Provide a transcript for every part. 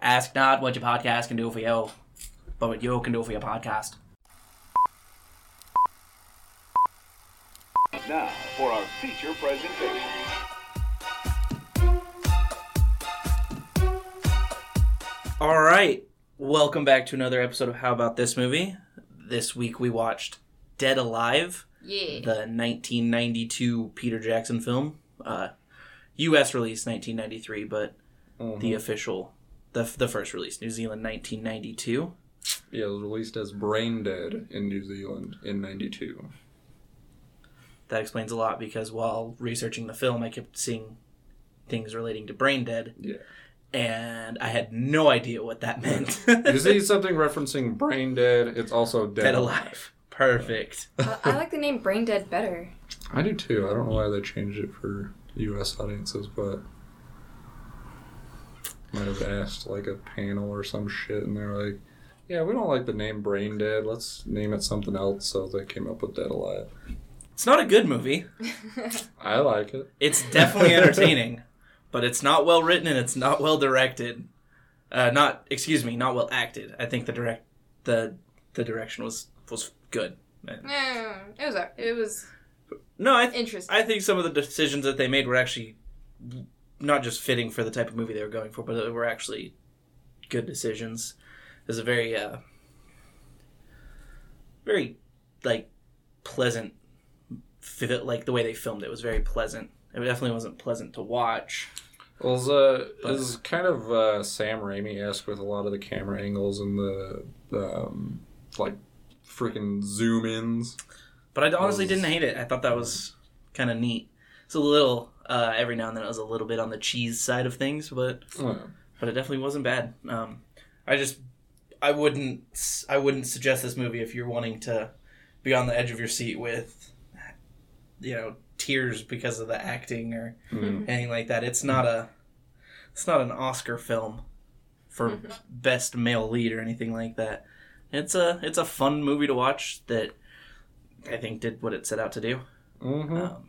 Ask not what your podcast can do for you, but what you can do for your podcast. Now for our feature presentation. All right, welcome back to another episode of How About This Movie. This week we watched Dead Alive, Yeah. the 1992 Peter Jackson film. Uh, U.S. release 1993, but the official, the the first release, New Zealand 1992. Yeah, it was released as Brain Dead in New Zealand in '92. That explains a lot because while researching the film, I kept seeing things relating to brain dead, Yeah. and I had no idea what that meant. You see something referencing Brain Dead? It's also Dead, Dead alive. Perfect. I, I like the name Brain Dead better. I do too. I don't know why they changed it for U.S. audiences, but might have asked like a panel or some shit, and they're like, "Yeah, we don't like the name Brain Dead. Let's name it something else." So they came up with Dead Alive. It's not a good movie. I like it. It's definitely entertaining, but it's not well written and it's not well directed. Uh, not excuse me, not well acted. I think the direct the the direction was was good. No, it was a- it was No, I th- interesting. I think some of the decisions that they made were actually not just fitting for the type of movie they were going for, but they were actually good decisions. There's a very uh very like pleasant like the way they filmed it was very pleasant. It definitely wasn't pleasant to watch. Well, it's, uh, it's kind of uh, Sam Raimi esque with a lot of the camera angles and the, the um, like freaking zoom ins. But I honestly Was- didn't hate it. I thought that was kind of neat. It's a little uh, every now and then it was a little bit on the cheese side of things, but but it definitely wasn't bad. Um, I just I wouldn't I wouldn't suggest this movie if you're wanting to be on the edge of your seat with you know tears because of the acting or Mm. anything like that. It's not a it's not an Oscar film for best male lead or anything like that. It's a it's a fun movie to watch that I think did what it set out to do. hmm Um,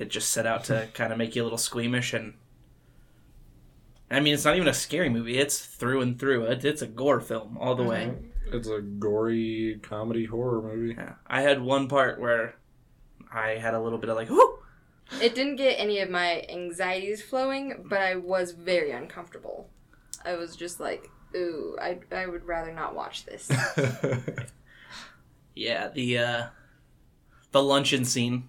it just set out to kind of make you a little squeamish and. I mean, it's not even a scary movie. It's through and through. It, it's a gore film all the way. It's a gory comedy horror movie. Yeah. I had one part where I had a little bit of like, whoo! It didn't get any of my anxieties flowing, but I was very uncomfortable. I was just like, ooh, I, I would rather not watch this. Yeah, the uh, the luncheon scene.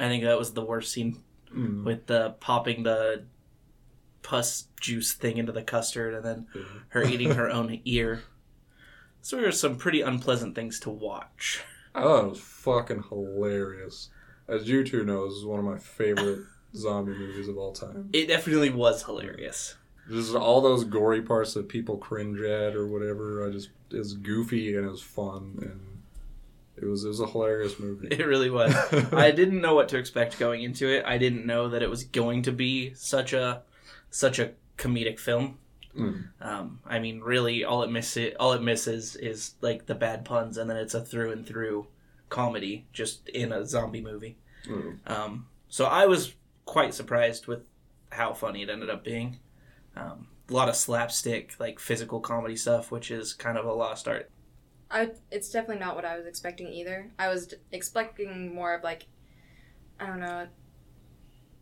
I think that was the worst scene Mm. with the popping the pus juice thing into the custard and then her eating her own ear. So there were some pretty unpleasant things to watch. I thought it was fucking hilarious. As you two know, this is one of my favorite zombie movies of all time. It definitely was hilarious. Just all those gory parts that people cringe at or whatever. I just it's goofy and it was fun and it was it was a hilarious movie. It really was. I didn't know what to expect going into it. I didn't know that it was going to be such a such a comedic film. Mm. Um, I mean, really, all it misses all it misses is like the bad puns, and then it's a through and through comedy, just in a zombie movie. Mm. Um, so I was quite surprised with how funny it ended up being. Um, a lot of slapstick, like physical comedy stuff, which is kind of a lost art. I, it's definitely not what I was expecting either. I was d- expecting more of like, I don't know,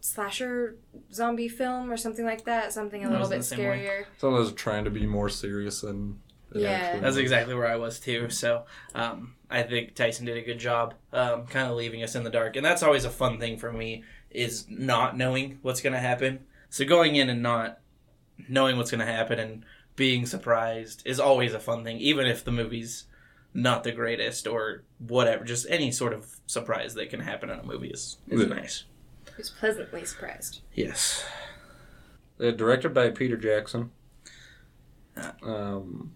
slasher zombie film or something like that. Something a I little bit the same way. scarier. Someone was trying to be more serious than Yeah. actually That's exactly where I was too. So um, I think Tyson did a good job, um, kind of leaving us in the dark, and that's always a fun thing for me is not knowing what's going to happen. So going in and not knowing what's going to happen and being surprised is always a fun thing, even if the movie's not the greatest or whatever. Just any sort of surprise that can happen in a movie is, is Yeah. nice. I was pleasantly surprised. Yes. Uh, directed by Peter Jackson. Ah. Um,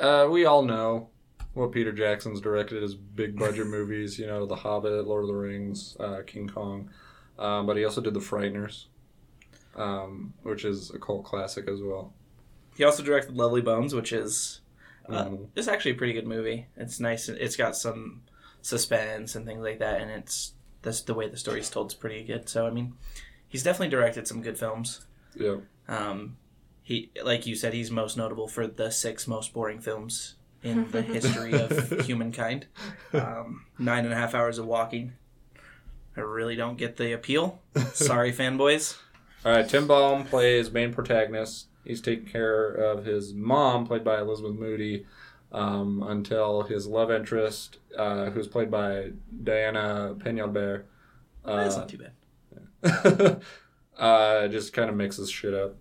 uh, we all know what Peter Jackson's directed is big budget movies. You know, The Hobbit, Lord of the Rings, uh, King Kong. Um, but he also did The Frighteners, um, which is a cult classic as well. He also directed Lovely Bones, which is uh, Mhm. it's actually a pretty good movie. It's nice. It's got some suspense and things like that, and it's that's the way the story's told is pretty good. So I mean, he's definitely directed some good films. Yeah. Um, he, like you said, he's most notable for the six most boring films in the history of humankind. Um, nine and a half hours of walking. I really don't get the appeal. Sorry, fanboys. All right, Tim Balme plays main protagonist. He's taking care of his mom, played by Elizabeth Moody, um, until his love interest, uh, who's played by Diana Peñalver, That's uh, not too bad. uh, just kind of mixes shit up.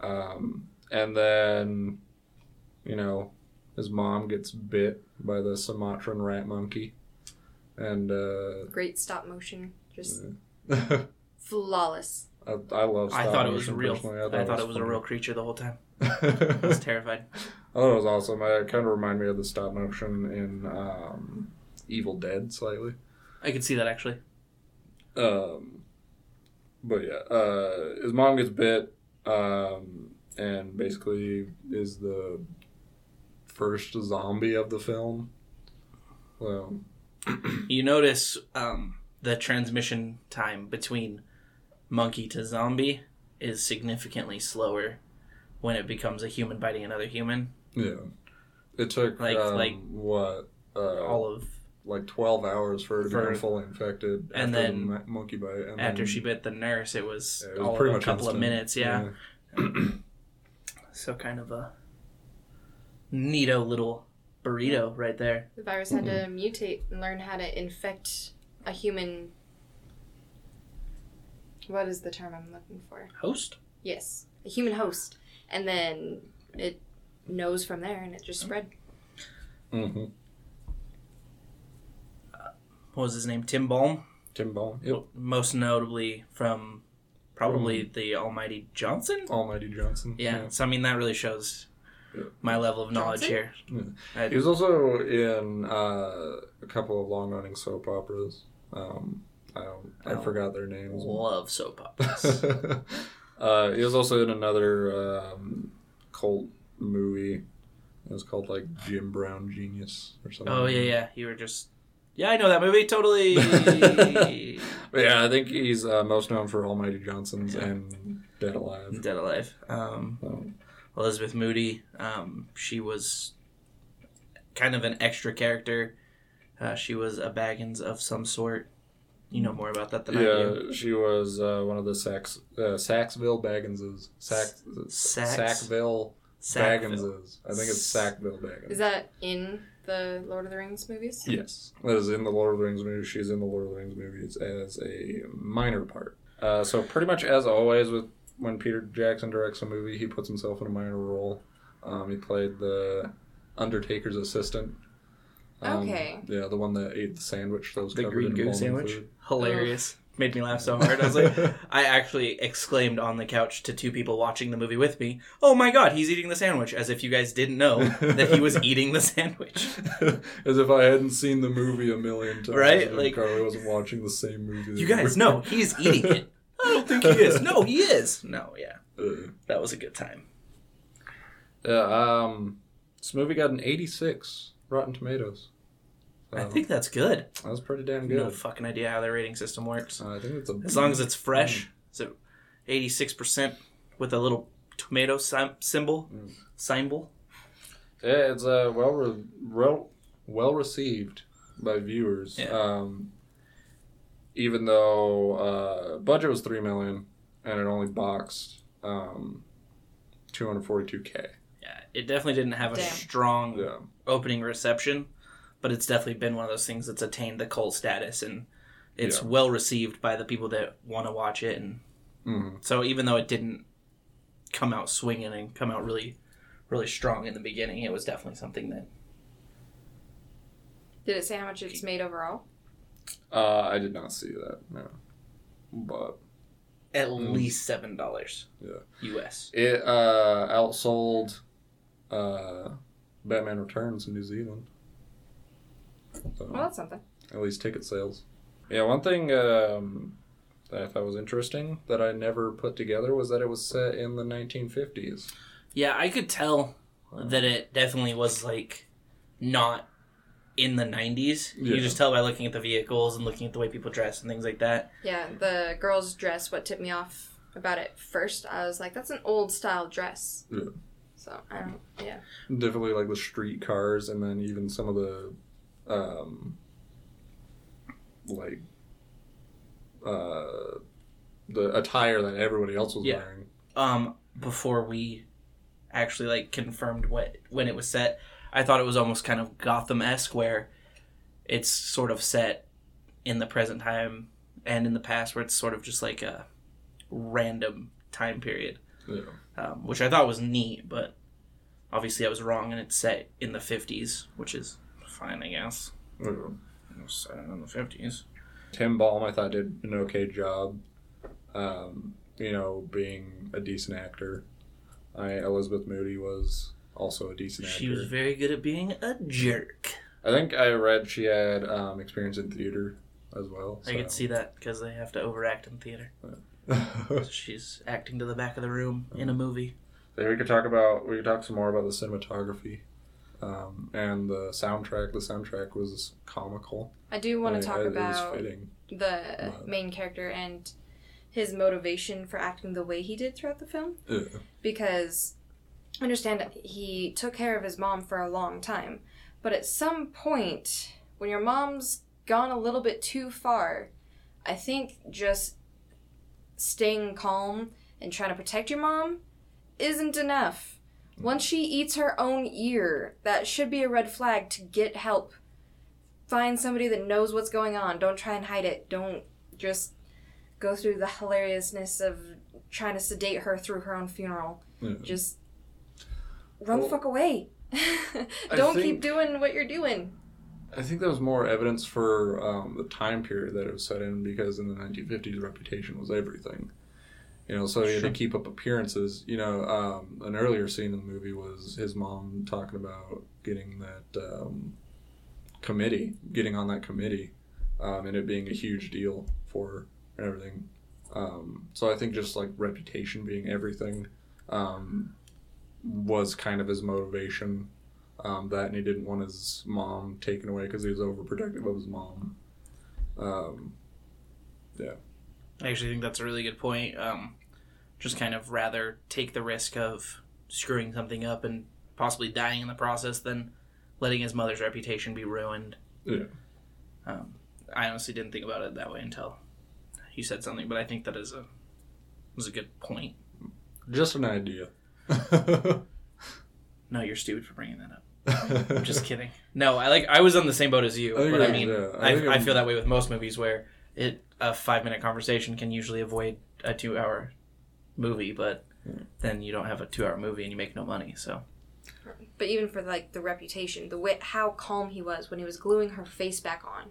Um, and then, you know, his mom gets bit by the Sumatran rat monkey. And uh, Great stop motion, just I, flawless. I love. I thought it was real. personally. I thought it was a real creature the whole time. I was terrified. I thought it was awesome. It kind of reminded me of the stop motion in um, Evil Dead slightly. I could see that actually. Um, but yeah, uh, his mom gets bit, um, and basically is the first zombie of the film. Well, You notice um, the transmission time between monkey to zombie is significantly slower when it becomes a human biting another human. yeah, it took Like- um, like- what uh, All of like twelve hours for her to For- become fully infected and after then the ma- monkey bite. And after then- she bit the nurse, it was, yeah, it was all pretty of a much couple of minutes. Yeah. So kind of a neato little burrito right there. The virus had to mutate and learn how to infect a human. What is the term I'm looking for? Host. Yes, a human host, and then it knows from there, and it just spread. Mm-hmm. What was his name? Tim Balme. Tim Balme. Yep. Most notably from probably the Almighty Johnson. Almighty Johnson. Yeah. So I mean that really shows Yeah. my level of knowledge Johnson? here. Yeah. He was also in uh, a couple of long running soap operas. Um, I, don't, I Oh. forgot their names. love soap operas. uh, he was also in another um, cult movie. It was called like Jim Brown Genius or something. oh yeah, yeah. You were just. Yeah, I know that movie totally. But yeah, I think he's uh, most known for Almighty Johnson's Yeah. and Dead Alive. Dead Alive. Um, Um, Elizabeth Moody. Um, she was kind of an extra character. Uh, she was a Baggins of some sort. You know more about that than I do. yeah, she was uh, one of the Sax, uh, Saxville Bagginses. Sac, Sax? Sackville Sackville. Bagginses. I think it's Sackville Baggins. Is that in the Lord of the Rings movies? Yes. That is in the Lord of the Rings movie. She's in the Lord of the Rings movies as a minor part. Uh, so pretty much as always with when Peter Jackson directs a movie, he puts himself in a minor role. Um, he played the Undertaker's assistant. Um, Okay. Yeah, the one that ate the sandwich that was The covered green in goo bone sandwich. food. Hilarious. Made me laugh so hard. I was like, I actually exclaimed on the couch to two people watching the movie with me, "Oh my god, he's eating the sandwich!" As if you guys didn't know that he was eating the sandwich. As if I hadn't seen the movie a million times. Right? and Like- Carly wasn't watching the same movie. that You guys were. know he's eating it. I don't think he is. No, he is. No, yeah, Uh, that was a good time. yeah, um, this movie got an 86 Rotten Tomatoes. So I um, think that's good. That was pretty damn good. No fucking idea how their rating system works. Uh, I think it's a as long as it's mm. fresh. Mm. So, eighty six percent with a little tomato symbol. Mm. Symbol. Yeah, it's uh, well re- well received by viewers. Yeah. Um, even though uh, budget was three million and it only boxed um, 242k it definitely didn't have a Damn. strong Yeah, opening reception, but it's definitely been one of those things that's attained the cult status and it's Yeah. well received by the people that want to watch it. And hmm so, even though it didn't come out swinging and come out really, really strong in the beginning, it was definitely something that Did it say how much it's made overall? uh, I did not see that. No, but at Mm. least seven dollars. Yeah. U.S. it uh, outsold uh, Batman Returns in New Zealand. So, Well, that's something. at least ticket sales. Yeah, one thing um, that I thought was interesting that I never put together was that it was set in the 1950s. Yeah, I could tell that it definitely was like not in the 90s. You Yeah. can just tell by looking at the vehicles and looking at the way people dress and things like that. Yeah, the girl's dress. What tipped me off about it first, I was like, that's an old style dress. Yeah. So I don't. Yeah. Definitely like the street cars, and then even some of the, um, like, uh, the attire that everybody else was Yeah. wearing. um before we actually like confirmed what when it was set i thought it was almost kind of gotham-esque where it's sort of set in the present time and in the past where it's sort of just like a random time period Yeah. Um, which i thought was neat but obviously i was wrong and it's set in the 50s which is fine i guess Yeah. it was set in the 50s Tim Balme, I thought did an okay job. Um, you know, being a decent actor. I Elizabeth Moody was also a decent actor. she was very good at being a jerk I think I read she had um, experience in theater as well. i could see that because they have to overact in theater so. She's acting to the back of the room in a movie. So we could talk about we could talk some more about the cinematography um, and the soundtrack. The soundtrack was comical. I do want to talk it- it about fitting. the But- main character and his motivation for acting the way he did throughout the film. Yeah. because I understand he took care of his mom for a long time, but at some point, when your mom's gone a little bit too far, I think just staying calm and trying to protect your mom isn't enough. Once she eats her own ear, that should be a red flag to get help. Find somebody that knows what's going on. Don't try and hide it. Don't just go through the hilariousness of trying to sedate her through her own funeral. Yeah. Just run Well, the fuck away. Don't keep doing what you're doing. I think that was more evidence for um, the time period that it was set in because in the 1950s, reputation was everything. You know, so he had Sure. to keep up appearances. You know, um, an earlier scene in the movie was his mom talking about getting that um, committee, getting on that committee, um, and it being a huge deal for her and everything. Um, so I think just like reputation being everything um, was kind of his motivation um, that and he didn't want his mom taken away because he was overprotective of his mom. Um, yeah. I actually think that's a really good point. Um, just kind of rather take the risk of screwing something up and possibly dying in the process than letting his mother's reputation be ruined. Yeah. Um, I honestly didn't think about it that way until you said something, but I think that is a was a good point. just an idea. No, you're stupid for bringing that up. I'm just kidding. No, I like I was on the same boat as you, I think but I mean, yeah, I I, I, feel that way with most movies where it a five minute conversation can usually avoid a two hour movie, but hmm. then you don't have a two hour movie and you make no money. So But even for like the reputation, the way how calm he was when he was gluing her face back on,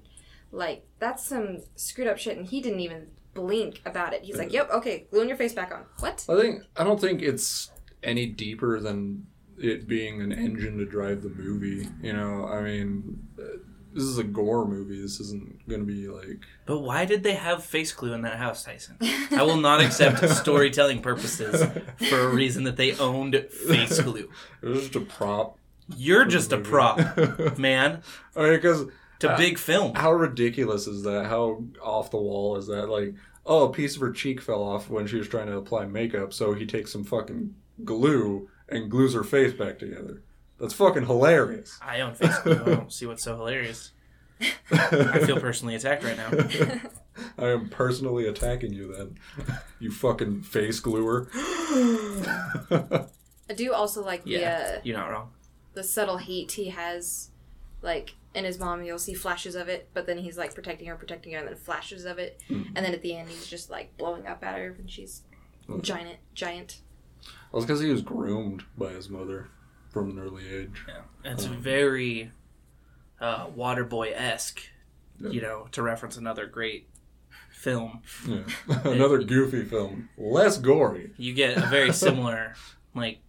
like that's some screwed up shit, and he didn't even blink about it. He's like, uh, "Yep, okay, gluing your face back on." What? I think I don't think it's any deeper than it being an engine to drive the movie. You know, I mean, uh, this is a gore movie. This isn't going to be like But why did they have face glue in that house, Tyson? I will not accept storytelling purposes for a reason that they owned face glue. it was just a prop. You're just a prop, man, I mean, because to Uh, big film. how ridiculous is that? How off the wall is that? Like, oh, a piece of her cheek fell off when she was trying to apply makeup, so he takes some fucking glue and glues her face back together. That's fucking hilarious. I own face glue. I don't see what's so hilarious. I feel personally attacked right now. I am personally attacking you then. You fucking face gluer. I do also like Yeah, the uh, you're not wrong. the subtle hate he has, like in his mom. You'll see flashes of it, but then he's like protecting her, protecting her, and then flashes of it, and then at the end he's just like blowing up at her, and she's Mhm. giant, giant. It's because he was groomed by his mother from an early age. Yeah, it's very uh, Waterboy esque. Yeah. You know, to reference another great film, Yeah. Another goofy film. Less gory. you get a very similar like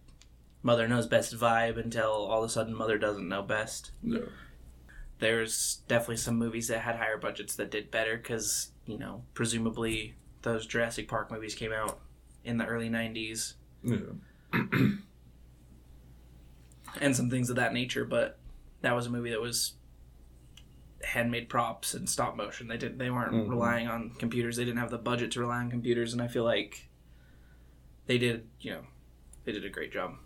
mother knows best vibe until all of a sudden mother doesn't know best. Yeah. There's definitely some movies that had higher budgets that did better because you know presumably those Jurassic Park movies came out in the early '90s Yeah. and some things of that nature. But that was a movie that was handmade props and stop motion. They didn't they weren't Mhm. relying on computers. They didn't have the budget to rely on computers, and I feel like they did you know they did a great job.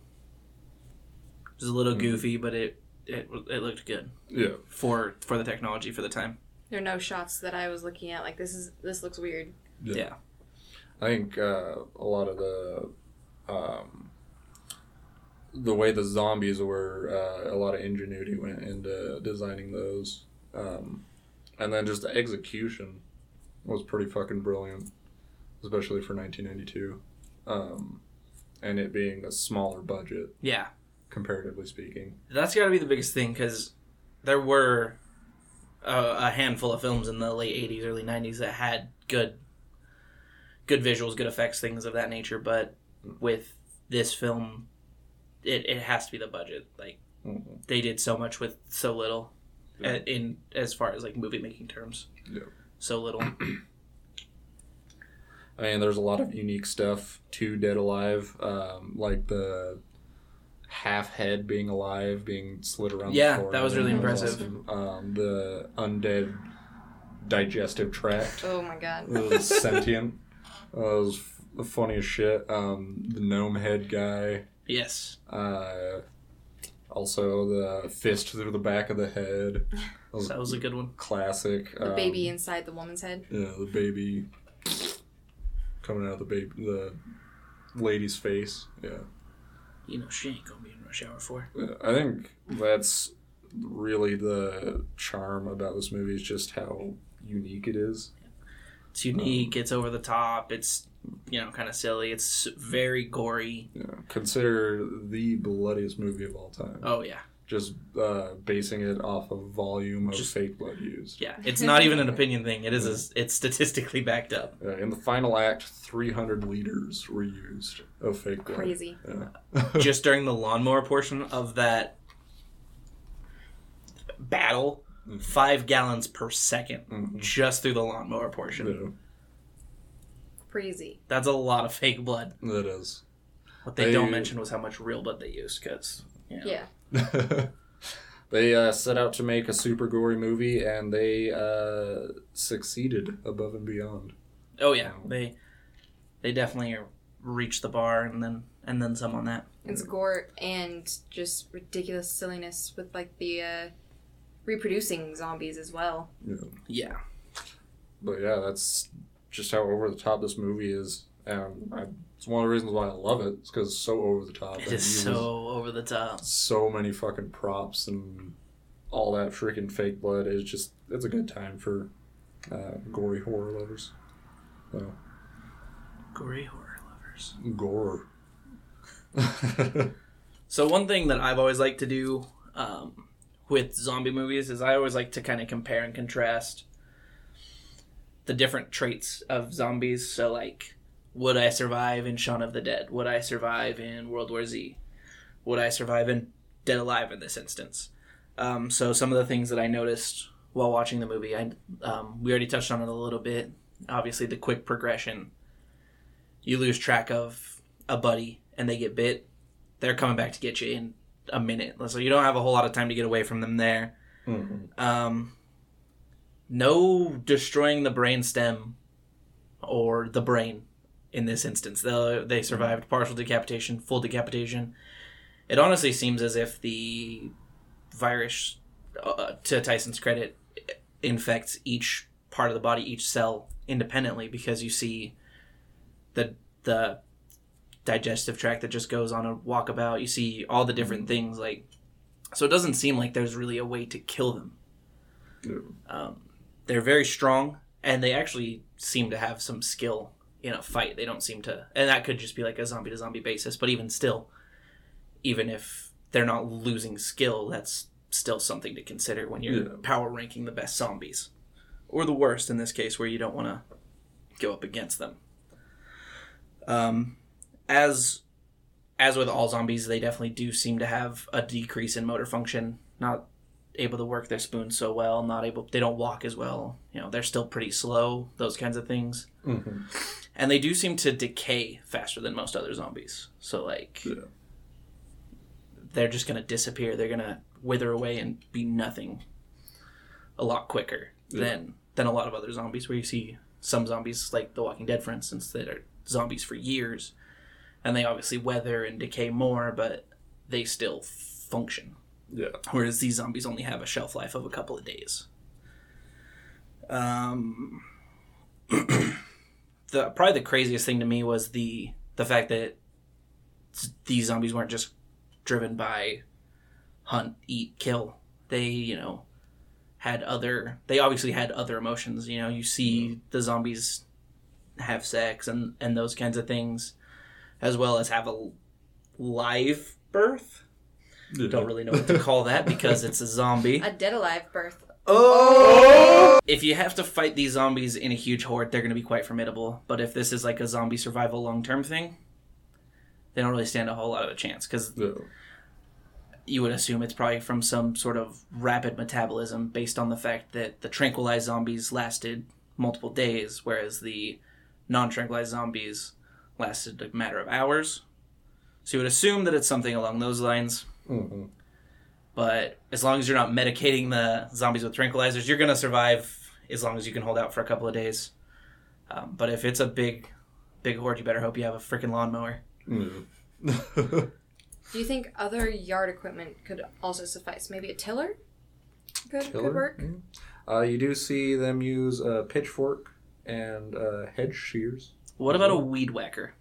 It was a little Mhm. goofy, but it it it looked good Yeah. for for the technology for the time. There are no shots that I was looking at like this is this looks weird. Yeah. I think uh, a lot of the um, the way the zombies were, uh, a lot of ingenuity went into designing those, um, and then just the execution was pretty fucking brilliant, especially for 1992, um, and it being a smaller budget Yeah. comparatively speaking. That's got to be the biggest thing because there were a, a handful of films in the late '80s, early '90s that had good, good visuals, good effects, things of that nature. But with this film, it, it has to be the budget. Like Mhm. they did so much with so little, Yeah. uh, in as far as like movie making terms. Yeah. So little. I mean, there's a lot of unique stuff to Dead Alive, um, like the half head being alive, being slid around. the Yeah, that was really That impressive. awesome. Um, the undead digestive tract Oh my god. was sentient. Uh, it was f- the funniest shit. Um, the gnome head guy. yes. Uh, also, the fist through the back of the head. That was That was a good one. classic. The Um, baby inside the woman's head. Yeah, the baby coming out of the baby, the lady's face. Yeah. You know she ain't gonna be in rush hour four. I think that's really the charm about this movie is just how unique it is. It's unique. It's over the top. It's you know kind of silly. It's very gory. Yeah. Consider the bloodiest movie of all time. Oh yeah. Just uh, basing it off of volume of Just- fake blood used. Yeah, it's not even an opinion thing. It is. A, it's statistically backed up. Uh, in the final act, 300 liters were used of fake blood. Crazy. Yeah. Just during the lawnmower portion of that battle, Mhm. five gallons per 2nd Mhm. just through the lawnmower portion. Yeah, Crazy. That's a lot of fake blood. that is. What they, They- don't mention was how much real blood they used, because you know, Yeah. they uh, set out to make a super gory movie, and they uh, succeeded above and beyond. oh yeah, they they definitely reached the bar and then and then some on that. It's gore and just ridiculous silliness with like the uh, reproducing zombies as well. Yeah. Yeah, But yeah, that's just how over the top this movie is, and I, it's one of the reasons why I love it. It's because it's so over the top. it and is so over the top. so many fucking props and all that freaking fake blood. It's just it's a good time for uh, gory horror lovers. So Gory horror lovers. gore. So one thing that I've always liked to do um, with zombie movies is I always like to kind of compare and contrast the different traits of zombies. So like, would I survive in Shaun of the Dead? Would I survive in World War Z? Would I survive in Dead Alive in this instance? Um, so some of the things that I noticed while watching the movie, I um, we already touched on it a little bit. Obviously, the quick progression. You lose track of a buddy and they get bit they're coming back to get you in a minute. So you don't have a whole lot of time to get away from them there. Mhm. Um, no destroying the brain stem or the brain in this instance. They they survived partial decapitation, full decapitation. It honestly seems as if the virus, uh, to Tyson's credit, infects each part of the body, each cell independently, because you see the the digestive tract that just goes on a walkabout. You see all the different things like, so it doesn't seem like there's really a way to kill them. Um, they're very strong, and they actually seem to have some skill in a fight. They don't seem to, and that could just be like a zombie to zombie basis. But even still, even if they're not losing skill, that's still something to consider when you're Yeah. power ranking the best zombies, or the worst in this case, where you don't want to go up against them. Um, as as with all zombies, they definitely do seem to have a decrease in motor function. Not able to work their spoon so well. Not able. They don't walk as well. You know, they're still pretty slow. Those kinds of things. Mhm. And they do seem to decay faster than most other zombies. So like, Yeah. they're just gonna disappear. They're gonna wither away and be nothing. A lot quicker Yeah. than than a lot of other zombies, where you see some zombies like The Walking Dead, for instance, that are zombies for years, and they obviously weather and decay more, but they still function. Yeah. Whereas these zombies only have a shelf life of a couple of days. Um, the probably the craziest thing to me was the the fact that these zombies weren't just driven by hunt, eat, kill. They, you know, had other. They obviously had other emotions. You know, you see the zombies have sex and and those kinds of things, as well as have a live birth. Don't really know what to call that because it's a zombie. A dead alive birth. Oh! If you have to fight these zombies in a huge horde, they're going to be quite formidable. But if this is like a zombie survival long term thing, they don't really stand a whole lot of a chance because Yeah. you would assume it's probably from some sort of rapid metabolism based on the fact that the tranquilized zombies lasted multiple days, whereas the non tranquilized zombies lasted a matter of hours. So you would assume that it's something along those lines. Mhm. But as long as you're not medicating the zombies with tranquilizers, you're gonna survive as long as you can hold out for a couple of days. Um, but if it's a big, big horde, you better hope you have a freaking lawnmower. Yeah. Do you think other yard equipment could also suffice? Maybe a tiller could, Killer? could work? Mhm. Uh, you do see them use a pitchfork and uh, hedge shears. What about a weed whacker?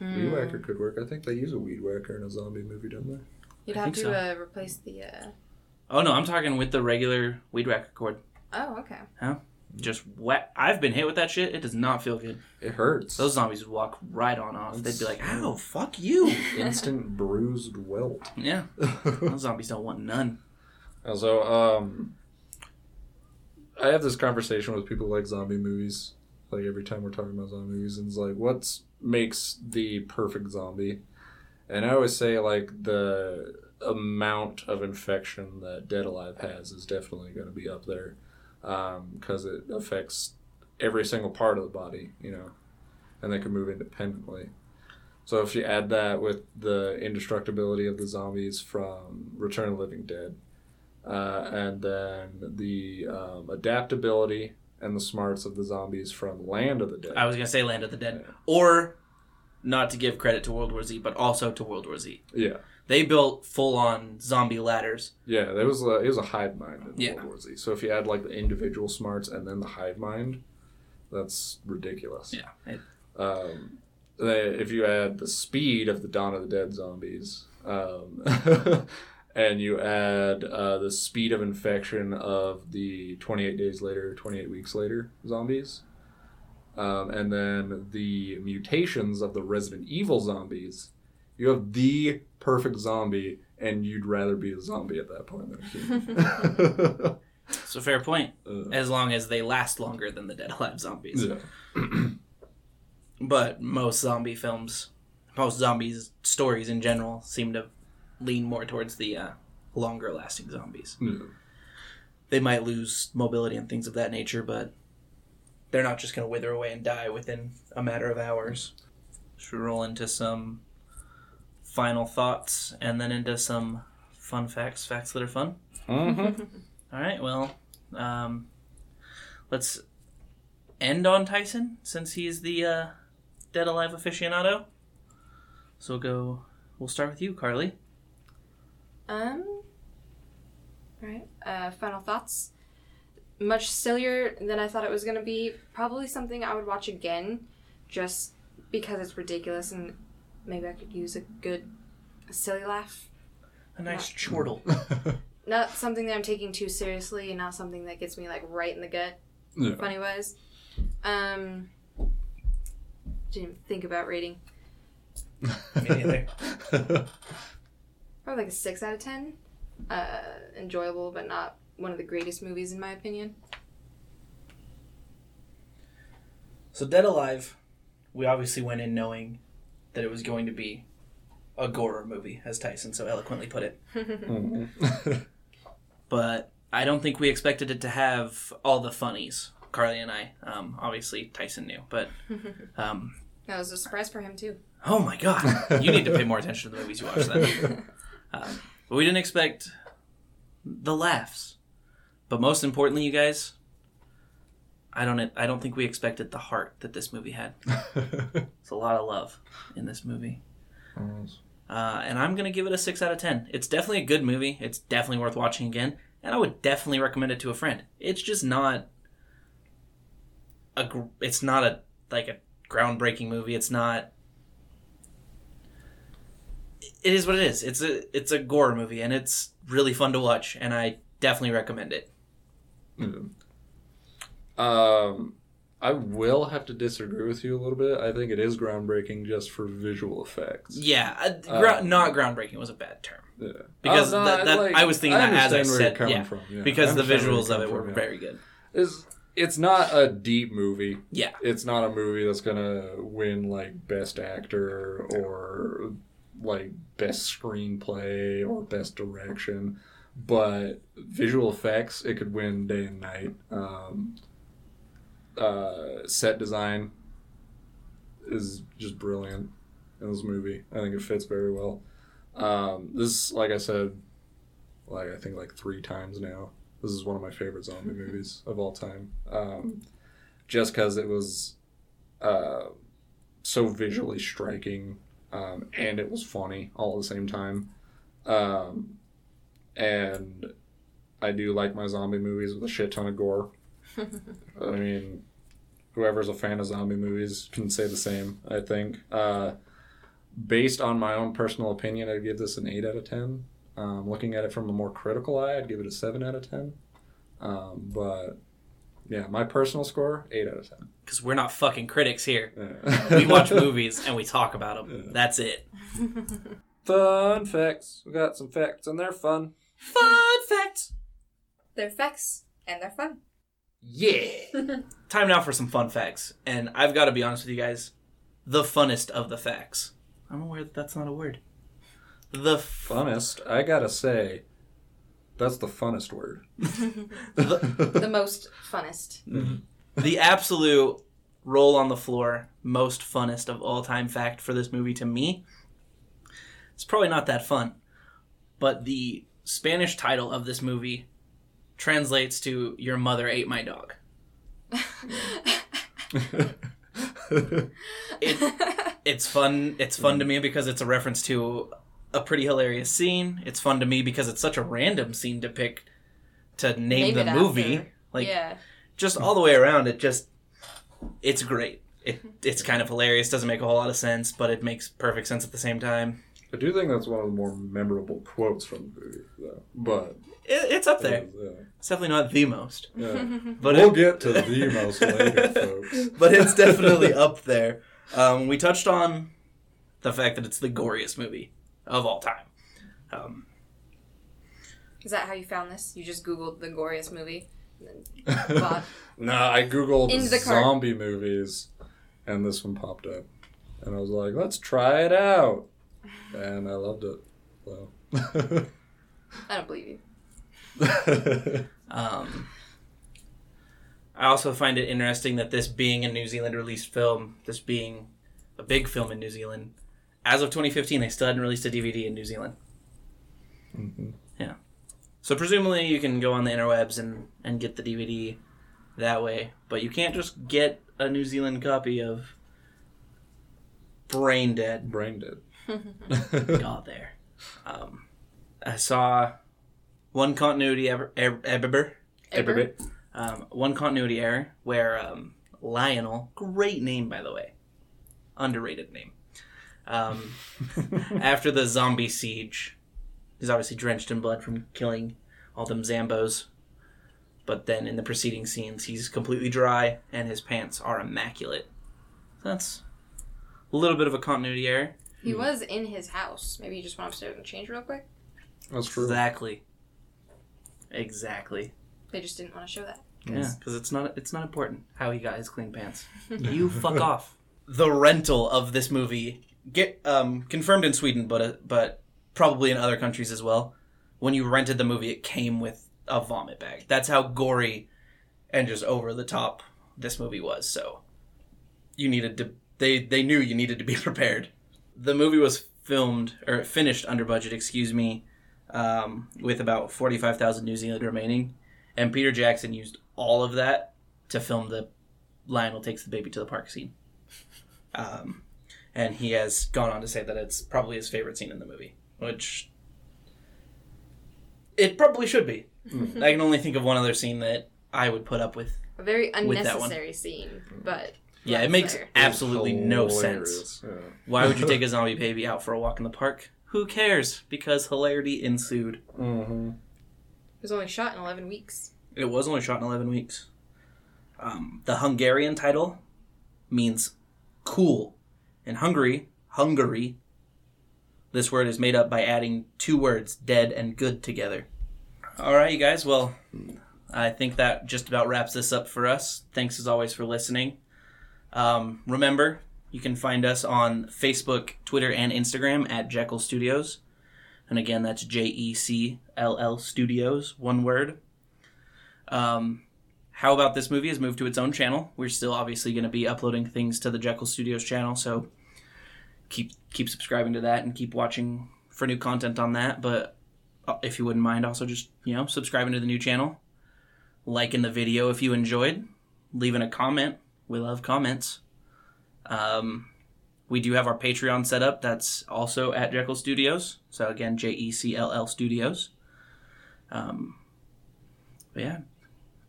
Mm. Weed whacker could work. I think they use a weed whacker in a zombie movie, don't they? You'd I have think to so. uh, replace the. Uh... Oh no, I'm talking with the regular weed whacker cord. Oh, okay. Huh? Just whack. I've been hit with that shit. It does not feel good. It hurts. Those zombies would walk right on off. They'd be like, That's- "Ow, fuck you." instant bruised welt. Yeah, those zombies don't want none. Also, um, I have this conversation with people who like zombie movies. Like every time we're talking about zombie movies, and it's like, what makes the perfect zombie? And I always say like the amount of infection that Dead Alive has is definitely going to be up there because it affects every single part of the body, you know, and they can move independently. So if you add that with the indestructibility of the zombies from Return of the Living Dead, uh, and then the um, adaptability and the smarts of the zombies from Land of the Dead. I was gonna say Land of the Dead, or not to give credit to World War Z, but also to World War Z. yeah, They built full on zombie ladders. yeah, there was a, it was a hive mind in Yeah. World War Z. So if you add like the individual smarts and then the hive mind, that's ridiculous. Yeah, Um, if you add the speed of the Dawn of the Dead zombies, um, and you add uh, the speed of infection of the 28 days later, 28 weeks later zombies, um, and then the mutations of the Resident Evil zombies, you have the perfect zombie, and you'd rather be a zombie at that point than a human. it's fair point. Uh, As long as they last longer than the Dead Alive zombies. yeah. But most zombie films, most zombies stories in general, seem to lean more towards the uh, longer lasting zombies. Yeah. They might lose mobility and things of that nature, but they're not just going to wither away and die within a matter of hours. Should we roll into some final thoughts and then into some fun facts, facts that are fun? Mhm. All right, well, um, let's end on Tyson since he's the uh, dead alive aficionado. So we'll go. We'll start with you, Carly. Um. Right. Uh, final thoughts. Much sillier than I thought it was gonna be. Probably something I would watch again, just because it's ridiculous and maybe I could use a good, a silly laugh. A nice chortle. Not something that I'm taking too seriously, and not something that gets me like right in the gut, Yeah. funny wise. Um. Didn't think about rating. Me neither. Probably like a six out of ten. Uh, enjoyable, but not one of the greatest movies in my opinion. So Dead Alive, we obviously went in knowing that it was going to be a gore movie, as Tyson so eloquently put it. But I don't think we expected it to have all the funnies. Carly and I, um, obviously Tyson knew, but um, That was a surprise for him too. oh my god, you need to pay more attention to the movies you watch. Then, um, but we didn't expect the laughs. But most importantly, you guys, I don't I don't think we expected the heart that this movie had. It's a lot of love in this movie. Uh, and I'm gonna give it a six out of ten. It's definitely a good movie. It's definitely worth watching again, and I would definitely recommend it to a friend. It's just not a. It's not a like a groundbreaking movie. It's not. It is what it is. It's a it's a gore movie, and it's really fun to watch, and I definitely recommend it. Um, I will have to disagree with you a little bit. I think it is groundbreaking just for visual effects. Yeah, uh, Uh, not groundbreaking was a bad term Yeah. because Oh, no, that, that, like, I was thinking that as I understand where you're said, coming yeah, from, yeah. because I the visuals of it were from, yeah. very good. It's it's not a deep movie. Yeah, It's not a movie that's gonna win like best actor or like best screenplay or best direction, but visual effects it could win day and night. Um, uh, set design is just brilliant in this movie. I think it fits very well. Um, this, like I said, like I think like three times now. This is one of my favorite zombie movies of all time. Um, just because it was uh, so visually striking um, and it was funny all at the same time. Um, and I do like my zombie movies with a shit ton of gore. I mean, whoever's a fan of zombie movies can say the same, I think. Uh, based on my own personal opinion, I'd give this an 8 out of 10. Um, looking at it from a more critical eye, I'd give it a 7 out of 10. Um, but yeah, my personal score, 8 out of 10. because we're not fucking critics here. Yeah. We watch movies and we talk about them. Yeah. That's it. Fun facts. We got some facts and they're fun. Fun facts. They're facts and they're fun. Yeah. Time now for some fun facts, and I've got to be honest with you guys. The funnest of the facts. I'm aware that that's not a word. The f- Funnest, I gotta say, that's the funnest word. The most funnest. Mm-hmm. the absolute roll on the floor, most funnest of all time fact for this movie to me. It's probably not that fun, but the Spanish title of this movie translates to "Your mother ate my dog." It, it's fun. It's fun to me because it's a reference to a pretty hilarious scene. It's fun to me because it's such a random scene to pick to name, Name the movie. after. Like yeah. just all the way around it just it's great it, it's kind of hilarious doesn't make a whole lot of sense but it makes perfect sense at the same time I do think that's one of the more memorable quotes from the movie, though. But it, it's up there yeah, it's definitely not the most yeah. but we'll it, get to the most later, folks. but it's definitely up there um, we touched on the fact that it's the goriest movie of all time um, Is that how you found this? You just Googled the goriest movie? and then bought- no, I googled Into the cart. zombie movies, and this one popped up, and I was like, "Let's try it out," and I loved it. So. I don't believe you. Um, I also find it interesting that this being a New Zealand released film, this being a big film in New Zealand, as of 2015, they still hadn't released a DVD in New Zealand. Mhm. Yeah. So presumably you can go on the interwebs and, and get the DVD that way, but you can't just get a New Zealand copy of Brain Dead. Brain dead. got there. Um, I saw one continuity ever, er, ever, Ever? um, one continuity error where um, Lionel, great name by the way, underrated name. Um, after the zombie siege, he's obviously drenched in blood from killing all them Zambos. But then in the preceding scenes, he's completely dry and his pants are immaculate. That's a little bit of a continuity error. He was in his house. Maybe he just went upstairs and changed real quick. That's true. Exactly. Exactly. They just didn't want to show that. Yeah, because it's not it's not important how he got his clean pants. you fuck off. The rental of this movie get um, confirmed in Sweden, but uh, but probably in other countries as well. When you rented the movie, it came with a vomit bag. That's how gory and just over the top this movie was. So you needed to they they knew you needed to be prepared. The movie was filmed or finished under budget, excuse me, um, with about forty five thousand New Zealand remaining, and Peter Jackson used all of that to film the Lionel takes the baby to the park scene. Um, and he has gone on to say that it's probably his favorite scene in the movie, which it probably should be. I can only think of one other scene that I would put up with. A very With that one. unnecessary scene, but Yeah, it makes there. absolutely no sense. Yeah. Why would you take a zombie baby out for a walk in the park? Who cares? Because hilarity ensued. Mm-hmm. It was only shot in 11 weeks. It was only shot in 11 weeks. Um, the Hungarian title means cool. In Hungary, Hungary, this word is made up by adding two words, dead and good, together. All right, you guys. Well, I think that just about wraps this up for us. Thanks as always for listening. Um, remember, you can find us on Facebook, Twitter, and Instagram at Jekyll Studios. And again, that's J E C L L Studios, one word. Um, how about this movie has moved to its own channel? We're still obviously going to be uploading things to the Jekyll Studios channel, so keep keep subscribing to that and keep watching for new content on that. But uh, if you wouldn't mind, also just you know subscribing to the new channel, liking the video if you enjoyed, leaving a comment. We love comments. Um, we do have our Patreon set up. That's also at Jekyll Studios. So again, J E C L L Studios. Um, but yeah,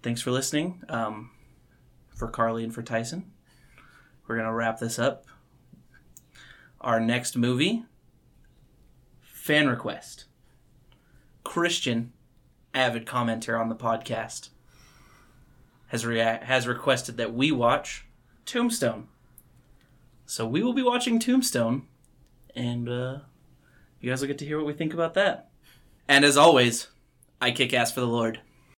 thanks for listening. Um, for Carly and for Tyson, we're gonna wrap this up. Our next movie, fan request. Christian, avid commenter on the podcast, has rea- has requested that we watch Tombstone. So we will be watching Tombstone, and uh, you guys will get to hear what we think about that. And as always, I kick ass for the Lord.